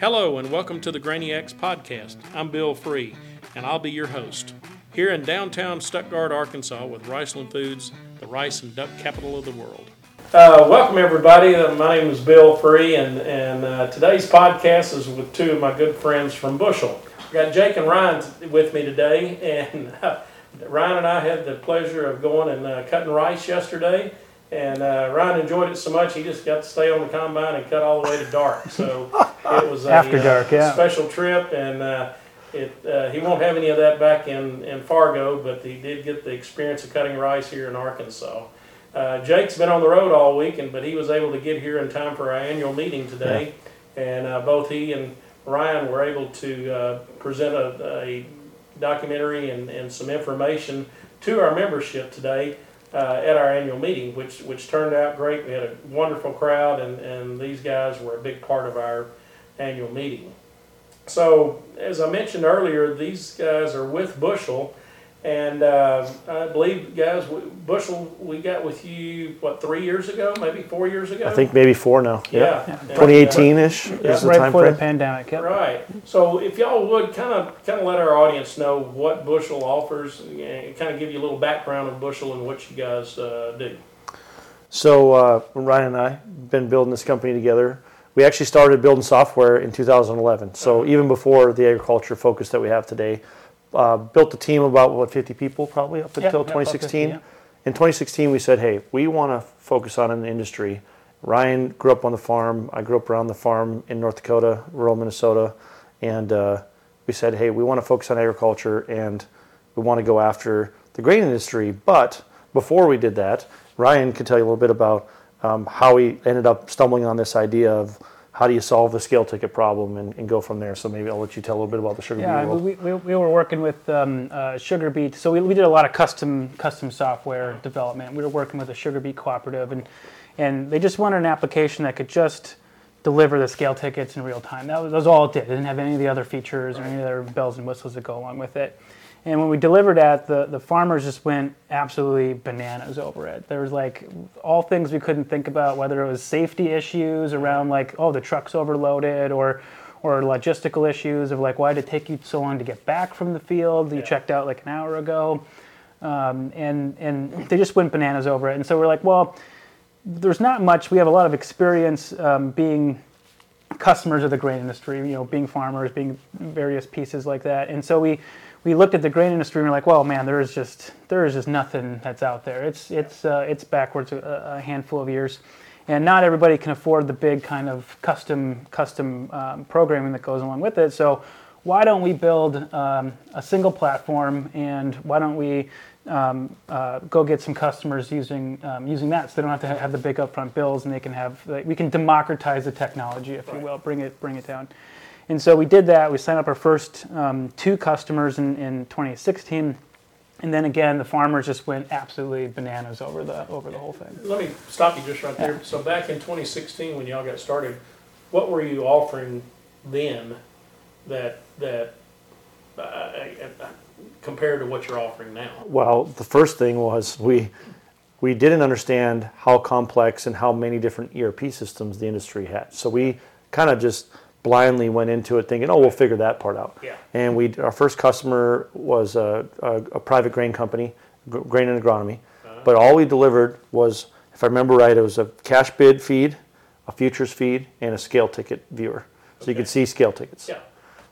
Hello, and welcome to the Grainiacs podcast. I'm Bill Free, and I'll be your host. Here in downtown Stuttgart, Arkansas, with Riceland Foods, the rice and duck capital of the world. Uh, welcome, everybody. Uh, my name is Bill Free, and, and uh, today's podcast is with two of my good friends from Bushel. I got Jake and Ryan with me today, and uh, Ryan and I had the pleasure of going and uh, cutting rice yesterday. And uh, Ryan enjoyed it so much he just got to stay on the combine and cut all the way to dark. So it was a, After uh, dark, yeah. special trip, and uh, it uh, he won't have any of that back in, in Fargo, but he did get the experience of cutting rice here in Arkansas. Uh, Jake's been on the road all week, and but he was able to get here in time for our annual meeting today, and uh, both he and Ryan were able to uh, present a, a documentary and, and some information to our membership today uh, at our annual meeting, which which turned out great. We had a wonderful crowd, and, and these guys were a big part of our annual meeting. So, as I mentioned earlier, these guys are with Bushel, and uh, I believe, guys, we- Bushel, we got with you what three years ago, maybe four years ago. I think maybe four now. Yeah. Yeah. And, uh, 2018-ish Yeah. is the right time before the frame. pandemic. Yep. Right. So if y'all would kind of kind of let our audience know what Bushel offers, and kind of give you a little background of Bushel and what you guys uh, do. So uh, Ryan and I have been building this company together. We actually started building software in 2011. So Uh-huh. even before the agriculture focus that we have today, uh, built a team of about what 50 people probably up Yeah, until yeah, about 2016. 50, yeah. In 2016, we said, hey, we want to focus on an industry. Ryan grew up on the farm. I grew up around the farm in North Dakota, rural Minnesota, and uh, we said, hey, we want to focus on agriculture and we want to go after the grain industry. But before we did that, Ryan could tell you a little bit about um, how he ended up stumbling on this idea of how do you solve the scale ticket problem and, and go from there. So maybe I'll let you tell a little bit about the sugar Yeah, beet world. we, we, we were working with um, uh, Sugar Beet, so we, we did a lot of custom custom software development. We were working with a Sugar Beet cooperative, and and they just wanted an application that could just deliver the scale tickets in real time. That was, that was all it did. It didn't have any of the other features or any other bells and whistles that go along with it. And when we delivered that, the, the farmers just went absolutely bananas over it. There was like all things we couldn't think about, whether it was safety issues around like, oh, the truck's overloaded, or or logistical issues of like, why did it take you so long to get back from the field? You Yeah. checked out like an hour ago, um, and and they just went bananas over it. And so we're like, well, there's not much. We have a lot of experience um, being customers of the grain industry, you know, being farmers, being various pieces like that. And so we we looked at the grain industry and we're like, well, man, there is just there is just nothing that's out there. It's it's uh, it's backwards a, a handful of years, and not everybody can afford the big kind of custom custom um, programming that goes along with it. So why don't we build um, a single platform and why don't we um, uh, go get some customers using um, using that, so they don't have to have the big upfront bills, and they can have like, we can democratize the technology, if you will, bring it bring it down. And so we did that. We signed up our first um, two customers in, in 2016, and then again, the farmers just went absolutely bananas over the over the whole thing. Let me stop you just right there. So back in 2016, when y'all got started, what were you offering then that that uh, uh, compared to what you're offering now? Well, the first thing was we we didn't understand how complex and how many different ERP systems the industry had. So we kind of just blindly went into it thinking, "Oh, we'll figure that part out." Yeah. And we our first customer was a, a, a private grain company, Grain and Agronomy. Uh-huh. But all we delivered was, if I remember right, it was a cash bid feed, a futures feed, and a scale ticket viewer, so you Okay. could see scale tickets. Yeah.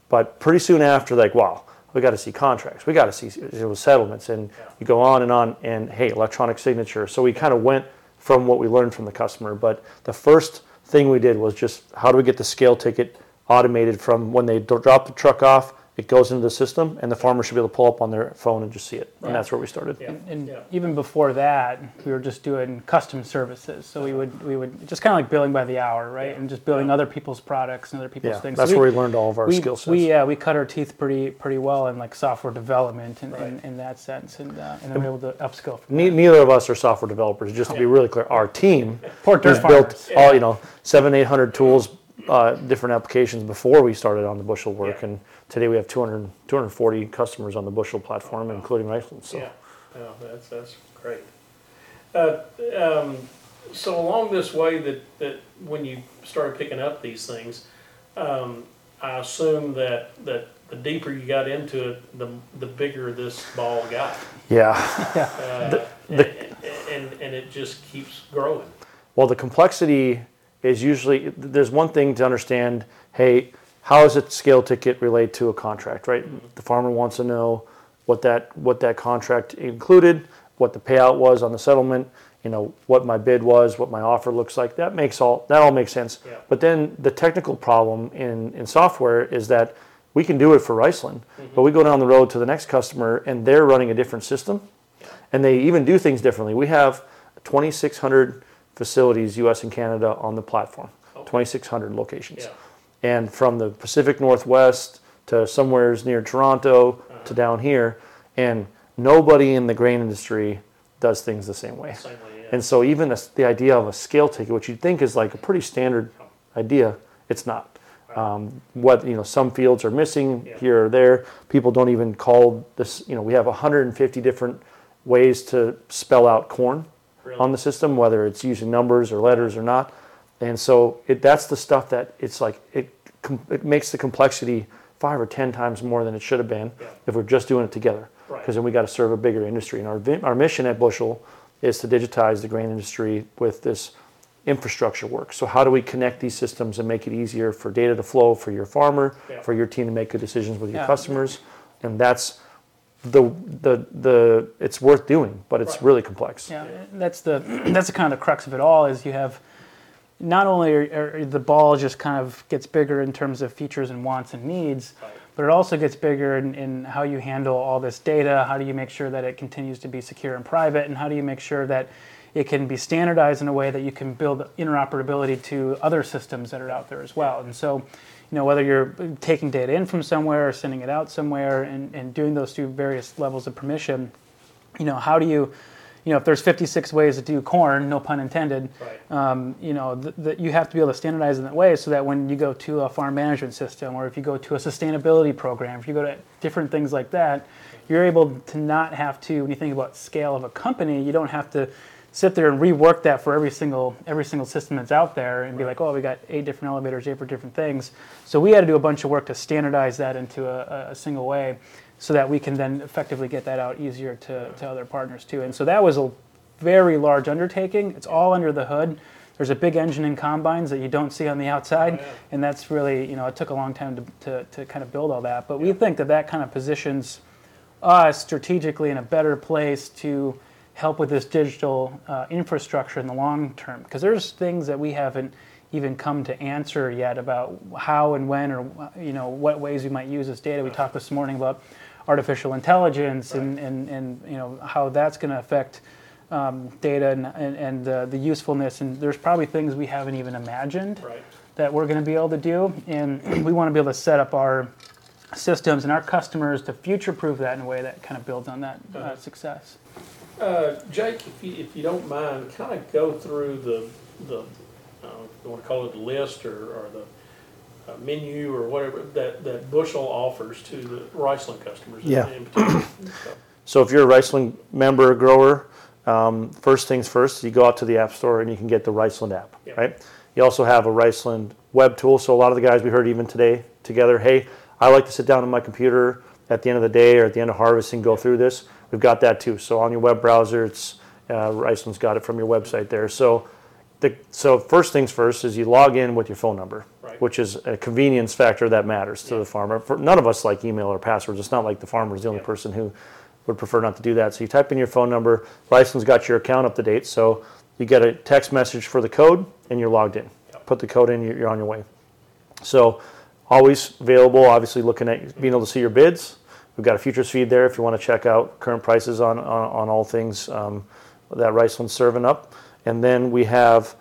But pretty soon after, like, wow, we got to see contracts. We got to see it was settlements, and Yeah. you go on and on. And hey, electronic signature. So we kind of went from what we learned from the customer. But the first thing we did was just how do we get the scale ticket automated from when they drop the truck off, it goes into the system, and the farmer should be able to pull up on their phone and just see it. Right. And that's where we started. Yeah. And Yeah. even before that, we were just doing custom services. So we would we would just kind of like billing by the hour, right? Yeah. And just building Yeah. other people's products and other people's Yeah, things. that's So where we learned all of our we, skill sets. We uh, we cut our teeth pretty pretty well in like software development in, in, Right. in that sense, and uh, and then we were able to upskill. From Ne- neither of us are software developers. Just to be really clear, our team Poor dirt has built farmers. all you know seven eight hundred tools, uh, different applications before we started on the Bushel work, Yeah. and today we have 200, 240 customers on the Bushel platform, including Riceland. So Yeah, yeah, that's, that's great. Uh, um, so along this way that, that when you started picking up these things, um, I assume that, that the deeper you got into it, the, the bigger this ball got. Yeah. Uh, The- the- and, and it just keeps growing. Well, the complexity is usually there's one thing to understand. Hey, how does a scale ticket relate to a contract? Right. The farmer wants to know what that what that contract included, what the payout was on the settlement. You know what my bid was, what my offer looks like. That makes all that all makes sense. Yeah. But then the technical problem in in software is that we can do it for Riceland, mm-hmm. but we go down the road to the next customer and they're running a different system, and they even do things differently. We have 2,600 facilities, U.S. and Canada, on the platform. 2,600 locations, Yeah. and from the Pacific Northwest to somewheres near Toronto to down here, and nobody in the grain industry does things the same way. Same way, yeah. And so even this, the idea of a scale ticket, which you'd think is like a pretty standard idea, it's not. Um, what you know, some fields are missing Yeah. here or there. People don't even call this. You know, we have 150 different ways to spell out corn Really? on the system, whether it's using numbers or letters or not. And so it, that's the stuff that it's like it com- it makes the complexity five or ten times more than it should have been Yeah. if we're just doing it together. Right. Because then we got to serve a bigger industry. And our vi- our mission at Bushel is to digitize the grain industry with this infrastructure work. So how do we connect these systems and make it easier for data to flow for your farmer, Yeah. for your team to make good decisions with your Yeah. customers, and that's the the the it's worth doing, but it's Right. really complex. Yeah, that's the that's the kind of the crux of it all. Is you have not only are, are the ball just kind of gets bigger in terms of features and wants and needs, Right. but it also gets bigger in, in how you handle all this data. How do you make sure that it continues to be secure and private, and how do you make sure that it can be standardized in a way that you can build interoperability to other systems that are out there as well. And so, you know, whether you're taking data in from somewhere or sending it out somewhere, and, and doing those through various levels of permission, you know, how do you, you know, if there's 56 ways to do corn, no pun intended, Right. um, you know, th- that you have to be able to standardize in that way so that when you go to a farm management system or if you go to a sustainability program, if you go to different things like that, you're able to not have to, when you think about scale of a company, you don't have to sit there and rework that for every single every single system that's out there and be like, oh, we got eight different elevators, eight for different things. So we had to do a bunch of work to standardize that into a, a single way so that we can then effectively get that out easier to, to other partners too. And so that was a very large undertaking. It's all under the hood. There's a big engine in combines that you don't see on the outside, Oh, yeah. and that's really, you know, it took a long time to, to, to kind of build all that. But we think that that kind of positions us strategically in a better place to help with this digital uh, infrastructure in the long term. Because there's things that we haven't even come to answer yet about how and when or you know what ways we might use this data. We talked this morning about artificial intelligence and, and, and you know how that's going to affect um, data and, and, and uh, the usefulness. And there's probably things we haven't even imagined Right. that we're going to be able to do. And we want to be able to set up our systems and our customers to future proof that in a way that kind of builds on that uh, Uh-huh. success. Uh, Jake, if you, if you don't mind, kind of go through the, the, uh, you want to call it the list or, or the uh, menu or whatever that, that Bushel offers to the Riceland customers in- Yeah. in particular. So, So if you're a Riceland member, or grower, um, first things first, you go out to the App Store and you can get the Riceland app, Yeah. right? You also have a Riceland web tool. So a lot of the guys we heard even today together, hey, I like to sit down on my computer at the end of the day or at the end of harvest and go through this. We've got that too. So on your web browser, it's uh, Riceland's got it from your website there. So the, so first things first is you log in with your phone number, Right. which is a convenience factor that matters to Yeah. the farmer. For, none of us like email or passwords. It's not like the farmer is the only Yeah. person who would prefer not to do that. So you type in your phone number. Riceland's got your account up to date, so you get a text message for the code, and you're logged in. Put the code in, you're on your way. So always available. Obviously, looking at being able to see your bids. We've got a futures feed there if you want to check out current prices on on, on all things um, that Riceland's serving up. And then we have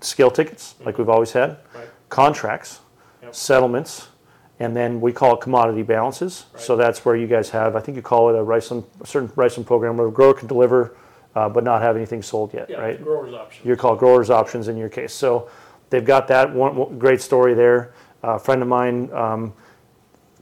scale tickets, like we've always had, Right. contracts, Yep. settlements, and then we call it commodity balances. So that's where you guys have, I think you call it a Riceland, a certain Riceland program where a grower can deliver, uh, but not have anything sold yet, Yeah, right? growers option. You're called growers options in your case. So they've got that one, one great story there. a friend of mine, um,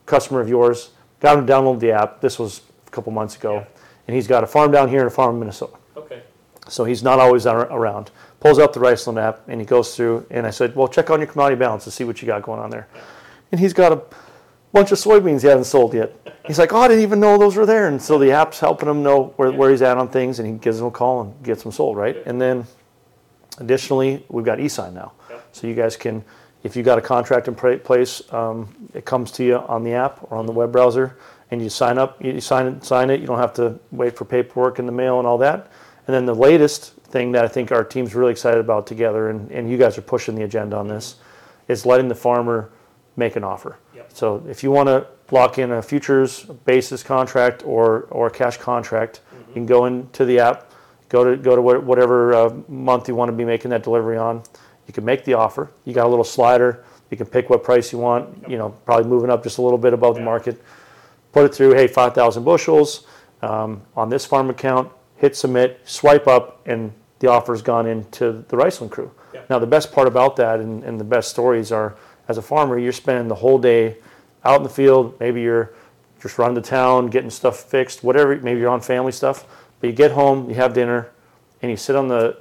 customer of yours, got him to download the app. This was a couple months ago, Yeah. and he's got a farm down here and a farm in Minnesota. Okay, So he's not always around. Pulls up the Riceland app and he goes through. And I said, "Well, check on your commodity balance to see what you got going on there." and he's got a bunch of soybeans he hasn't sold yet. He's like, oh, I didn't even know those were there. And so the app's helping him know where, where he's at on things, and he gives them a call and gets them sold, right? And then additionally, we've got eSign now. So you guys can, if you got a contract in place, um, it comes to you on the app or on the web browser, and you sign up, you sign it, sign it. You don't have to wait for paperwork in the mail and all that. And then the latest thing that I think our team's really excited about together, and, and you guys are pushing the agenda on this, is letting the farmer make an offer. Yep. So if you want to lock in a futures basis contract or, or a cash contract, you can go into the app, go to go to whatever uh, month you want to be making that delivery on. You can make the offer. You got a little slider. You can pick what price you want. You know, probably moving up just a little bit above the market. Put it through. Hey, five thousand bushels um, on this farm account. Hit submit. Swipe up, and the offer's gone into the Riceland crew. Yeah. Now, the best part about that, and, and the best stories are, as a farmer, you're spending the whole day out in the field. Maybe you're just running to town, getting stuff fixed, whatever. Maybe you're on family stuff. But you get home, you have dinner, and you sit on the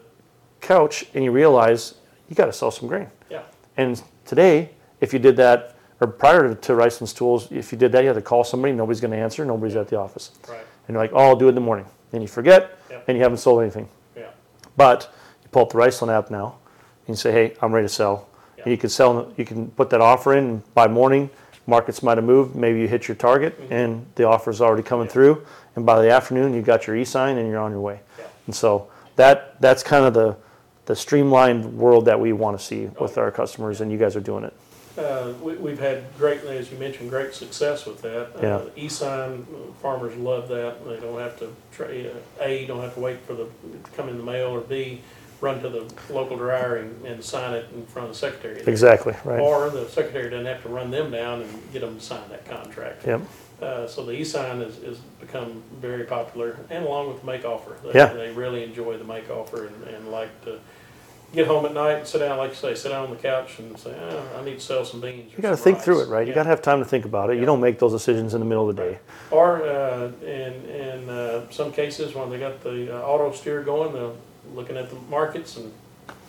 couch and you realize you got to sell some grain. Yeah. And today, if you did that, or prior to, to Riceland's tools, if you did that, you had to call somebody. Nobody's going to answer. Nobody's at the office. Right. And you're like, oh, I'll do it in the morning. And you forget, Yep. and you haven't sold anything. Yeah. But you pull up the Riceland app now, and you say, "Hey, I'm ready to sell." Yeah. And you can sell. You can put that offer in by morning. Markets might have moved. Maybe you hit your target, and the offer is already coming Mm-hmm. Through. And by the afternoon, you got your e-sign, and you're on your way. Yeah. And so that that's kind of the the streamlined world that we want to see with our customers, and you guys are doing it. Uh, we, we've had great, as you mentioned, great success with that. Yeah. Uh, E-sign, uh, farmers love that. They don't have to, tra- uh, A, don't have to wait for the, to come in the mail, or B, run to the local dryer and, and sign it in front of the secretary. Exactly right. Or the secretary doesn't have to run them down and get them to sign that contract. Yep. Uh, so the e-sign has, has become very popular, and along with the make offer. They, Yeah. They really enjoy the make offer and, and like to get home at night and sit down, like you say, sit down on the couch and say, oh, I need to sell some beans. You got to think through it, right? You got to have time to think about it. You don't make those decisions in the middle of the day. Or uh, in, in uh, some cases, when they got the uh, auto steer going, they're looking at the markets and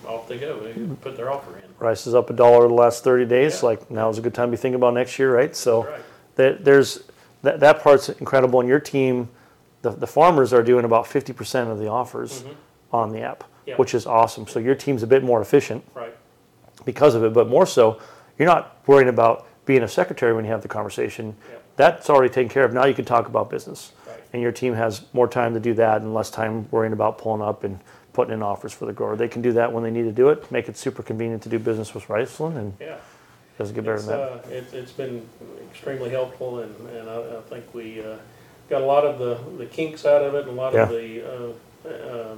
off they go. They put their offer in. Rice is up a dollar the last 30 days. Yeah. Like now is a good time to be thinking about next year, right? So Right. that there's that, that part's incredible. And your team, the, the farmers are doing about 50% of the offers on the app, Yeah. which is awesome. So your team's a bit more efficient Right. because of it, but more so, you're not worrying about being a secretary when you have the conversation. Yeah. That's already taken care of. Now you can talk about business. Right. And your team has more time to do that and less time worrying about pulling up and putting in offers for the grower. They can do that when they need to do it, make it super convenient to do business with Riceland, and Yeah. doesn't get better It's, than that. uh, it, it's been extremely helpful, and, and I, I think we uh, got a lot of the, the kinks out of it, and a lot of the uh, uh,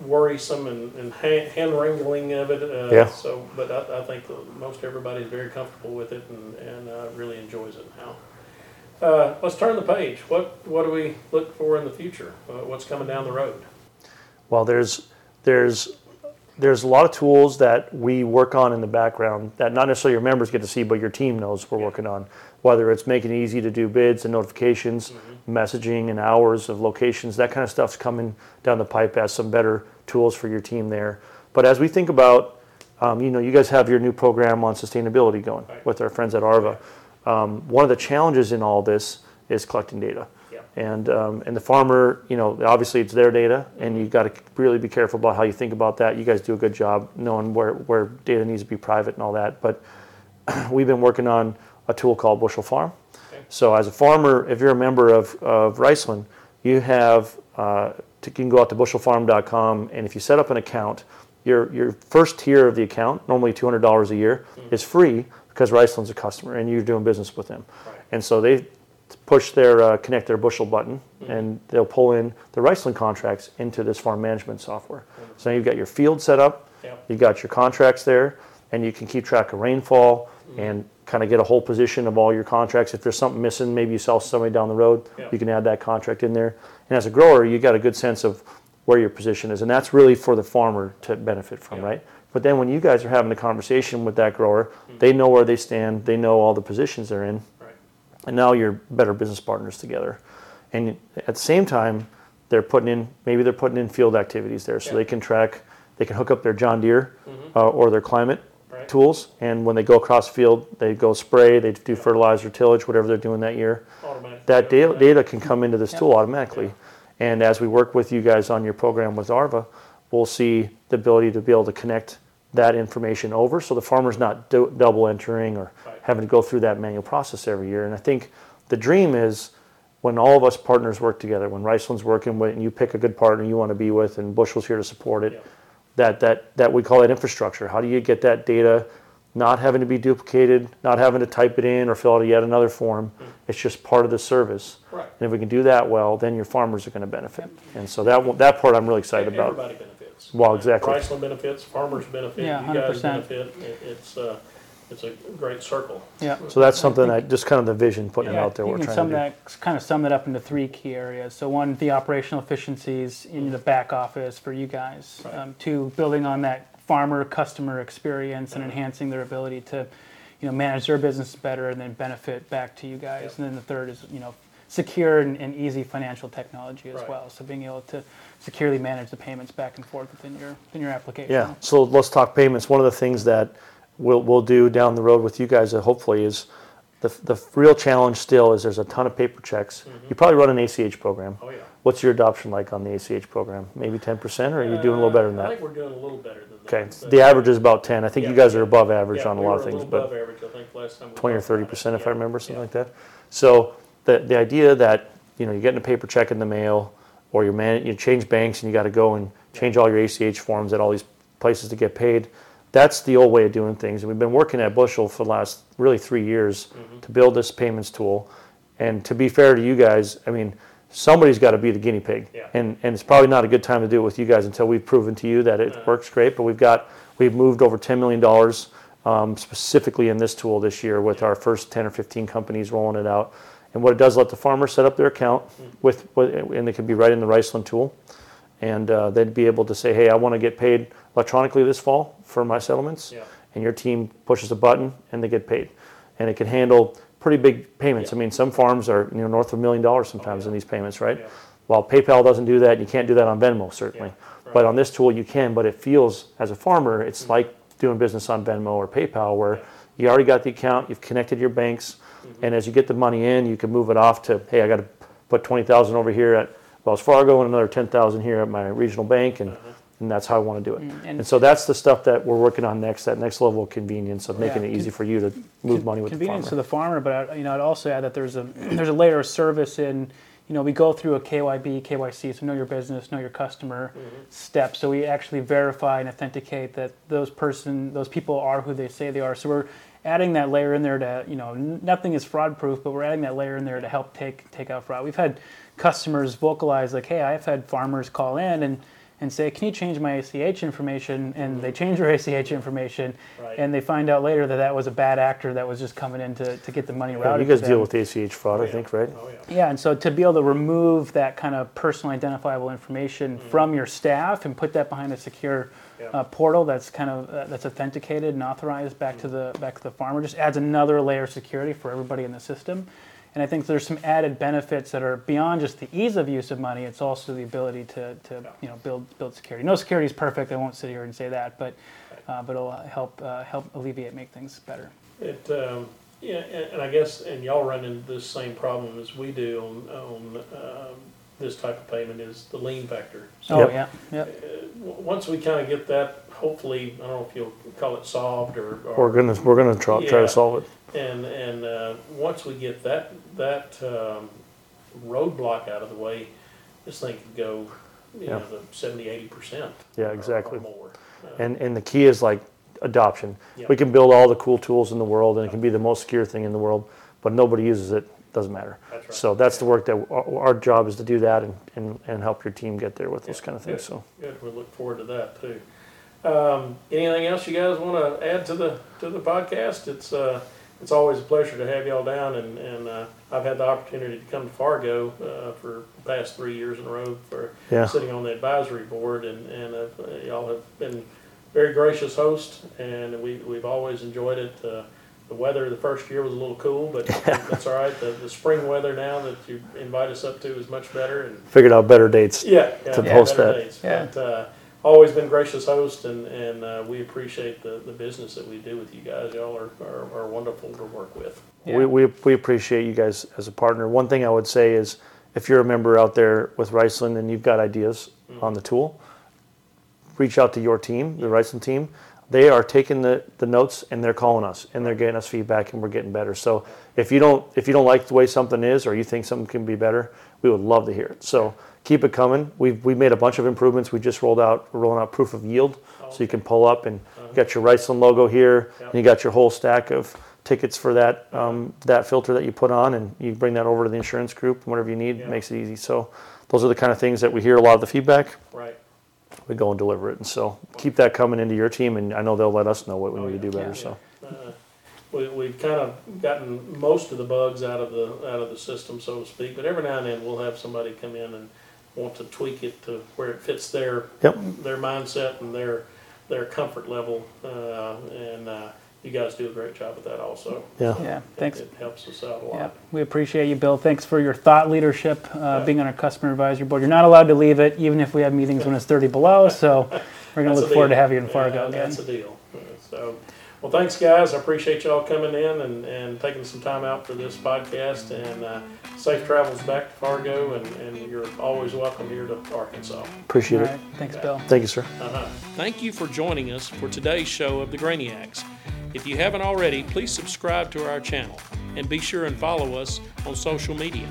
worrisome and, and hand, hand wrangling of it. Uh, Yeah. So, but I, I think that most everybody's very comfortable with it, and, and uh, really enjoys it now. Uh, let's turn the page. What what do we look for in the future? Uh, what's coming down the road? Well, there's there's there's a lot of tools that we work on in the background that not necessarily your members get to see, but your team knows we're working on. Whether it's making it easy to do bids and notifications, messaging and hours of locations, that kind of stuff's coming down the pipe as some better tools for your team there. But as we think about, um, you know, you guys have your new program on sustainability going Right. with our friends at Arva. Um, one of the challenges in all this is collecting data. And, um, and the farmer, you know, obviously it's their data, and you got to really be careful about how you think about that. You guys do a good job knowing where, where data needs to be private and all that. But we've been working on a tool called Bushel Farm. Okay. So as a farmer, if you're a member of, of Riceland, you have, uh, to, you can go out to bushelfarm.com, and if you set up an account, your, your first tier of the account, normally $200 a year, is free because Riceland's a customer and you're doing business with them. Right. And so they push their uh, connect their bushel button mm-hmm. and they'll pull in the Riceland contracts into this farm management software. Mm-hmm. So now you've got your field set up, Yep. you've got your contracts there, and you can keep track of rainfall mm-hmm. and kind of get a whole position of all your contracts. If there's something missing, maybe you sell somebody down the road, Yeah. you can add that contract in there. And as a grower, you got a good sense of where your position is, and that's really for the farmer to benefit from, Yeah. right? But then when you guys are having a conversation with that grower, they know where they stand, they know all the positions they're in. And now you're better business partners together. And at the same time, they're putting in maybe they're putting in field activities there, so Yeah. they can track, they can hook up their John Deere uh, or their Climate, Right. tools, and when they go across the field, they go spray, they do fertilizer, tillage, whatever they're doing that year. Automatic. That data, data can come into this tool automatically. And as we work with you guys on your program with ARVA, we'll see the ability to be able to connect that information over, so the farmer's not do, double entering or Right. Having to go through that manual process every year. And I think the dream is when all of us partners work together, when Riceland's working with, and you pick a good partner you want to be with, and Bushel's here to support it, Yeah. that that that we call it infrastructure. How do you get that data, not having to be duplicated, not having to type it in or fill out yet another form? It's just part of the service. Right. And if we can do that well, then your farmers are going to benefit. And so that that part I'm really excited about. Everybody benefits. Well, exactly. Riceland benefits, farmers benefit, Yeah, you guys 100%. benefit. It- It's, uh, it's a great circle. Yeah. So that's something that just kind of the vision putting it Yeah, out there. You We're can trying sum to do. that, kind of sum that up into three key areas. So one, the operational efficiencies in the back office for you guys. Right. Um, two, building on that farmer customer experience and enhancing their ability to, you know, manage their business better and then benefit back to you guys. And then the third is, you know, secure and, and easy financial technology as Right. well. So being able to securely manage the payments back and forth within your within your application. Yeah. So let's talk payments. One of the things that we'll we'll do down the road with you guys, hopefully, is the the real challenge still is there's a ton of paper checks. You probably run an ACH program. Oh, yeah. What's your adoption like on the ACH program? Maybe 10%, or are you doing a little better than Uh, I that? think we're doing a little better than that. Okay, the average is about 10. I think you Yeah. guys are above average Yeah, on a we lot of things, but above average, I think, last time we 20 or 30 percent, if I remember, something like that. So the the idea that you know you're getting a paper check in the mail, or you're man you change banks and you got to go and change all your ACH forms at all these places to get paid. That's the old way of doing things, and we've been working at Bushel for the last really three years Mm-hmm. to build this payments tool. And to be fair to you guys, I mean, somebody's got to be the guinea pig, Yeah. and and it's probably not a good time to do it with you guys until we've proven to you that it Uh-huh. works great. But we've got we've moved over 10 million dollars um, specifically in this tool this year with our first 10 or 15 companies rolling it out. And what it does, let the farmer set up their account with, with and it can be right in the Riceland tool. And uh, they'd be able to say, hey, I want to get paid electronically this fall for my settlements. Yeah. And your team pushes a button and they get paid. And it can handle pretty big payments. I mean, some farms are you know north of a million dollars sometimes in these payments, right? Yeah. While PayPal doesn't do that, you can't do that on Venmo certainly. Yeah, But on this tool, you can. But it feels as a farmer, it's like doing business on Venmo or PayPal, where Yeah. you already got the account, you've connected your banks, and as you get the money in, you can move it off to, hey, I got to put twenty thousand over here at Wells Fargo and another ten thousand here at my regional bank, and mm-hmm. and that's how I want to do it. Mm, and- And so that's the stuff that we're working on next, that next level of convenience of oh, making Yeah. it easy for you to move money with the convenience to the farmer, but I, you know, I'd also add that there's a there's a layer of service in. You know, we go through a KYB, KYC, so know your business, know your customer mm-hmm. step. So we actually verify and authenticate that those person, those people are who they say they are. So we're adding that layer in there to, you know, n- nothing is fraud proof, but we're adding that layer in there to help take take out fraud. We've had customers vocalize like, hey, I've had farmers call in and and say, can you change my ACH information? And they change their ACH information, Right. and they find out later that that was a bad actor that was just coming in to, to get the money Yeah, routed. you guys deal with ACH fraud, Oh, I think, right? Oh, yeah. Yeah, and so to be able to remove that kind of personal identifiable information from your staff and put that behind a secure Yeah. uh, portal that's kind of uh, that's authenticated and authorized back to the back to the farmer just adds another layer of security for everybody in the system. And I think there's some added benefits that are beyond just the ease of use of money. It's also the ability to, to you know build build security. No security is perfect. I won't sit here and say that, but uh, but it'll help uh, help alleviate make things better. It, um, yeah, and, and I guess, and y'all run into this same problem as we do on, on, um, this type of payment is the lien factor. So, Oh yeah, yeah. w- once we kind of get that, hopefully, I don't know if you'll call it solved or. or- We're gonna we're gonna try, try to solve it. And, and, uh, once we get that, that, um, roadblock out of the way, this thing could go, you know, Yeah. the seventy, eighty percent. Yeah, exactly. Or more. Uh, And and the key is like adoption. Yeah. We can build all the cool tools in the world, and it can be the most secure thing in the world, but nobody uses it. Doesn't matter. That's right. So that's the work that our, our job is to do that and, and, and help your team get there with those Yeah, kind of things. good. So Good, we look forward to that too. Um, anything else you guys want to add to the, to the podcast? It's, uh, it's always a pleasure to have y'all down and, and, uh, I've had the opportunity to come to Fargo, uh, for the past three years in a row for Yeah. sitting on the advisory board and, and, uh, y'all have been very gracious hosts and we, we've always enjoyed it. Uh, the weather the first year was a little cool, but that's all right. The, the spring weather now that you invite us up to is much better and figured out better dates. yeah, yeah, to yeah, post better that. days. Yeah. But uh, always been gracious host, and and uh, we appreciate the, the business that we do with you guys. Y'all are, are, are wonderful to work with. We, we, we appreciate you guys as a partner. One thing I would say is if you're a member out there with Riceland and you've got ideas on the tool, reach out to your team, the Riceland team. They are taking the, the notes and they're calling us and they're getting us feedback and we're getting better. So if you don't if you don't like the way something is or you think something can be better, we would love to hear it. So keep it coming. We've we made a bunch of improvements. We just rolled out we're rolling out proof of yield, so you can pull up and you got your Riceland logo here, Yep. and you got your whole stack of tickets for that um, that filter that you put on, and you bring that over to the insurance group, and whatever you need, Yeah. makes it easy. So those are the kind of things that we hear a lot of the feedback. Right. We go and deliver it, and so keep that coming into your team, and I know they'll let us know what we Oh, need to do better. Yeah. So Uh, we, we've kind of gotten most of the bugs out of the out of the system, so to speak. But every now and then we'll have somebody come in and want to tweak it to where it fits their Yep. their mindset and their their comfort level. Uh, and uh, you guys do a great job with that, also. Yeah. Yeah, thanks. It helps us out a lot. Yeah, we appreciate you, Bill. Thanks for your thought leadership, uh, Yeah. being on our customer advisory board. You're not allowed to leave it, even if we have meetings when it's 30 below. So we're going That's to a look forward to deal. having you in Fargo Yeah, again. That's a deal. Uh, So, well, thanks, guys. I appreciate y'all coming in and, and taking some time out for this podcast. And uh, safe travels back to Fargo, and, and you're always welcome here to Arkansas. appreciate All it. right, thanks, Bill. Thank you, sir. Uh-huh. Thank you for joining us for today's show of the Grainiacs. If you haven't already, please subscribe to our channel and be sure and follow us on social media.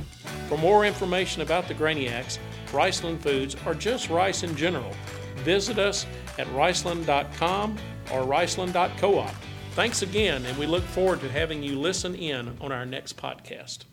For more information about the Grainiacs, Riceland Foods, or just rice in general, visit us at riceland.com or riceland.coop. Thanks again, and we look forward to having you listen in on our next podcast.